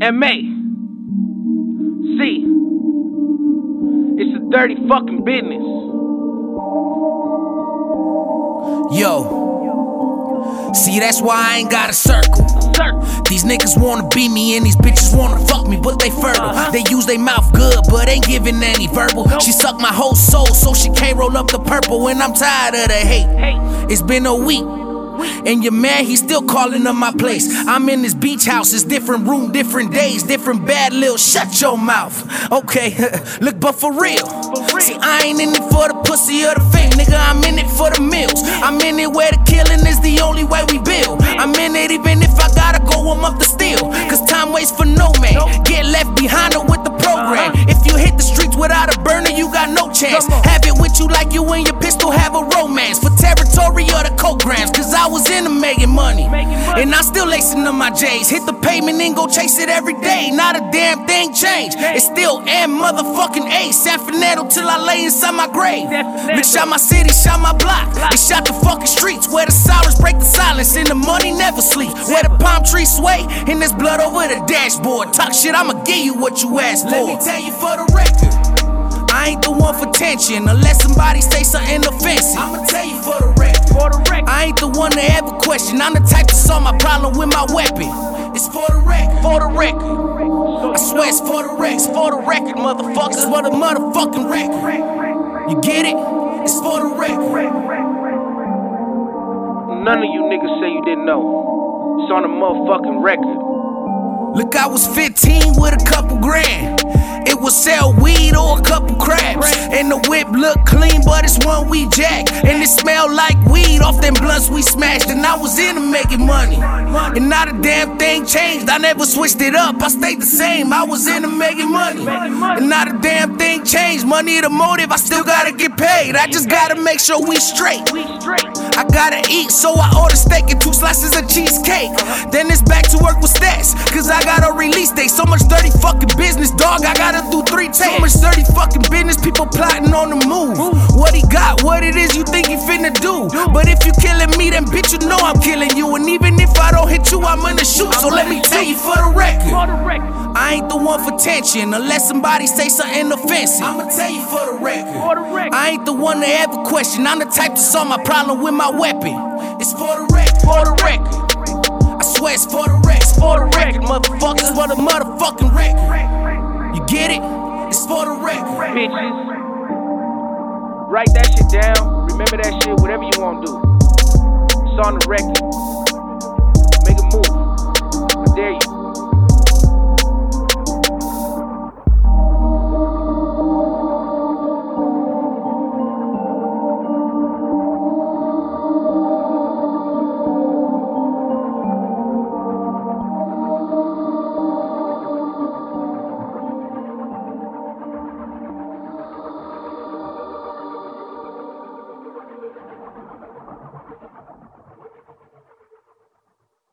MA. See, it's a dirty fucking business. Yo. See, that's why I ain't got a circle. These niggas wanna be me and these bitches wanna fuck me, but they fertile. Uh-huh. They use their mouth good, but ain't giving any verbal. She sucked my whole soul, so she can't roll up the purple. And I'm tired of the hate. It's been a week. And your man, he's still calling up my place. I'm in this beach house, it's different room, different days, different bad lil. Shut your mouth. Okay, look, but for real. See, I ain't in it for the pussy or the fame, nigga. I'm in it for the meals. I'm in it where the killing is the only way we build. I'm in it even if I gotta go I'm up the steel. Cause time waits for no man. Get left behind or with the program. Uh-huh. If you hit the streets without a burner, you got no chance. Have it with you like you and your pistol have a romance. For territory or the I was in the making money. Making money. And I'm still lacing up my J's. Hit the pavement and go chase it every day. Not a damn thing changed. It's still M motherfucking A. San Fernando till I lay inside my grave. Bitch, shot my city, shot my block. They shot the fucking streets where the sirens break the silence and the money never sleep. Where the palm trees sway and there's blood over the dashboard. Talk shit, I'ma give you what you asked for. Let me tell you for the record. I ain't the one for tension unless somebody say something ever question. I'm the type to solve my problem with my weapon. It's for the record. For the record. I swear it's for the record. It's for the record, motherfuckers. It's for the motherfucking record. You get it? It's for the record. None of you niggas say you didn't know. It's on the motherfucking record. Look, I was 15 with a couple grand. It was sell weed or a couple crabs. And the whip look clean, but it's one we jack. And it smelled like weed off them blunts we smashed. And I was in into making money. And not a damn thing changed. I never switched it up. I stayed the same. I was in into making money. And not a damn thing changed. Money the motive. I still gotta get paid. I just gotta make sure we straight. I gotta eat, so I order steak and two slices of cheesecake. Then it's back to work with stats, cause got a release date. So much dirty fucking business, dog. I gotta do three takes. So much dirty fucking business, people plotting on the move. What he got, what it is you think he finna do. But if you killing me, then bitch, you know I'm killing you. And even if I don't hit you, I'm gonna shoot. So let me tell you for the record. For the record. I ain't the one for tension unless somebody say something offensive. I'ma tell you for the record. For the record. I ain't the one to ever question. I'm the type to solve my problem with my weapon. It's for the record. For the record. For the record. bitches. Write that shit down. Remember that shit, whatever you want to do. It's on the record.